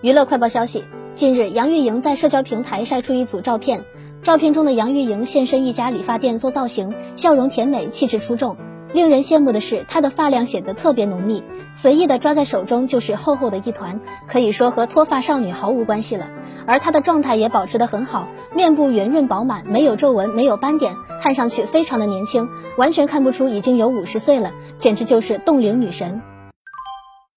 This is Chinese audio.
娱乐快报消息近日杨钰莹在社交平台晒出一组照片照片中的杨钰莹现身一家理发店做造型笑容甜美气质出众。令人羡慕的是她的发量显得特别浓密随意的抓在手中就是厚厚的一团可以说和脱发少女毫无关系了。而她的状态也保持得很好面部圆润饱满没有皱纹没有斑点看上去非常的年轻完全看不出已经有五十岁了简直就是冻龄女神。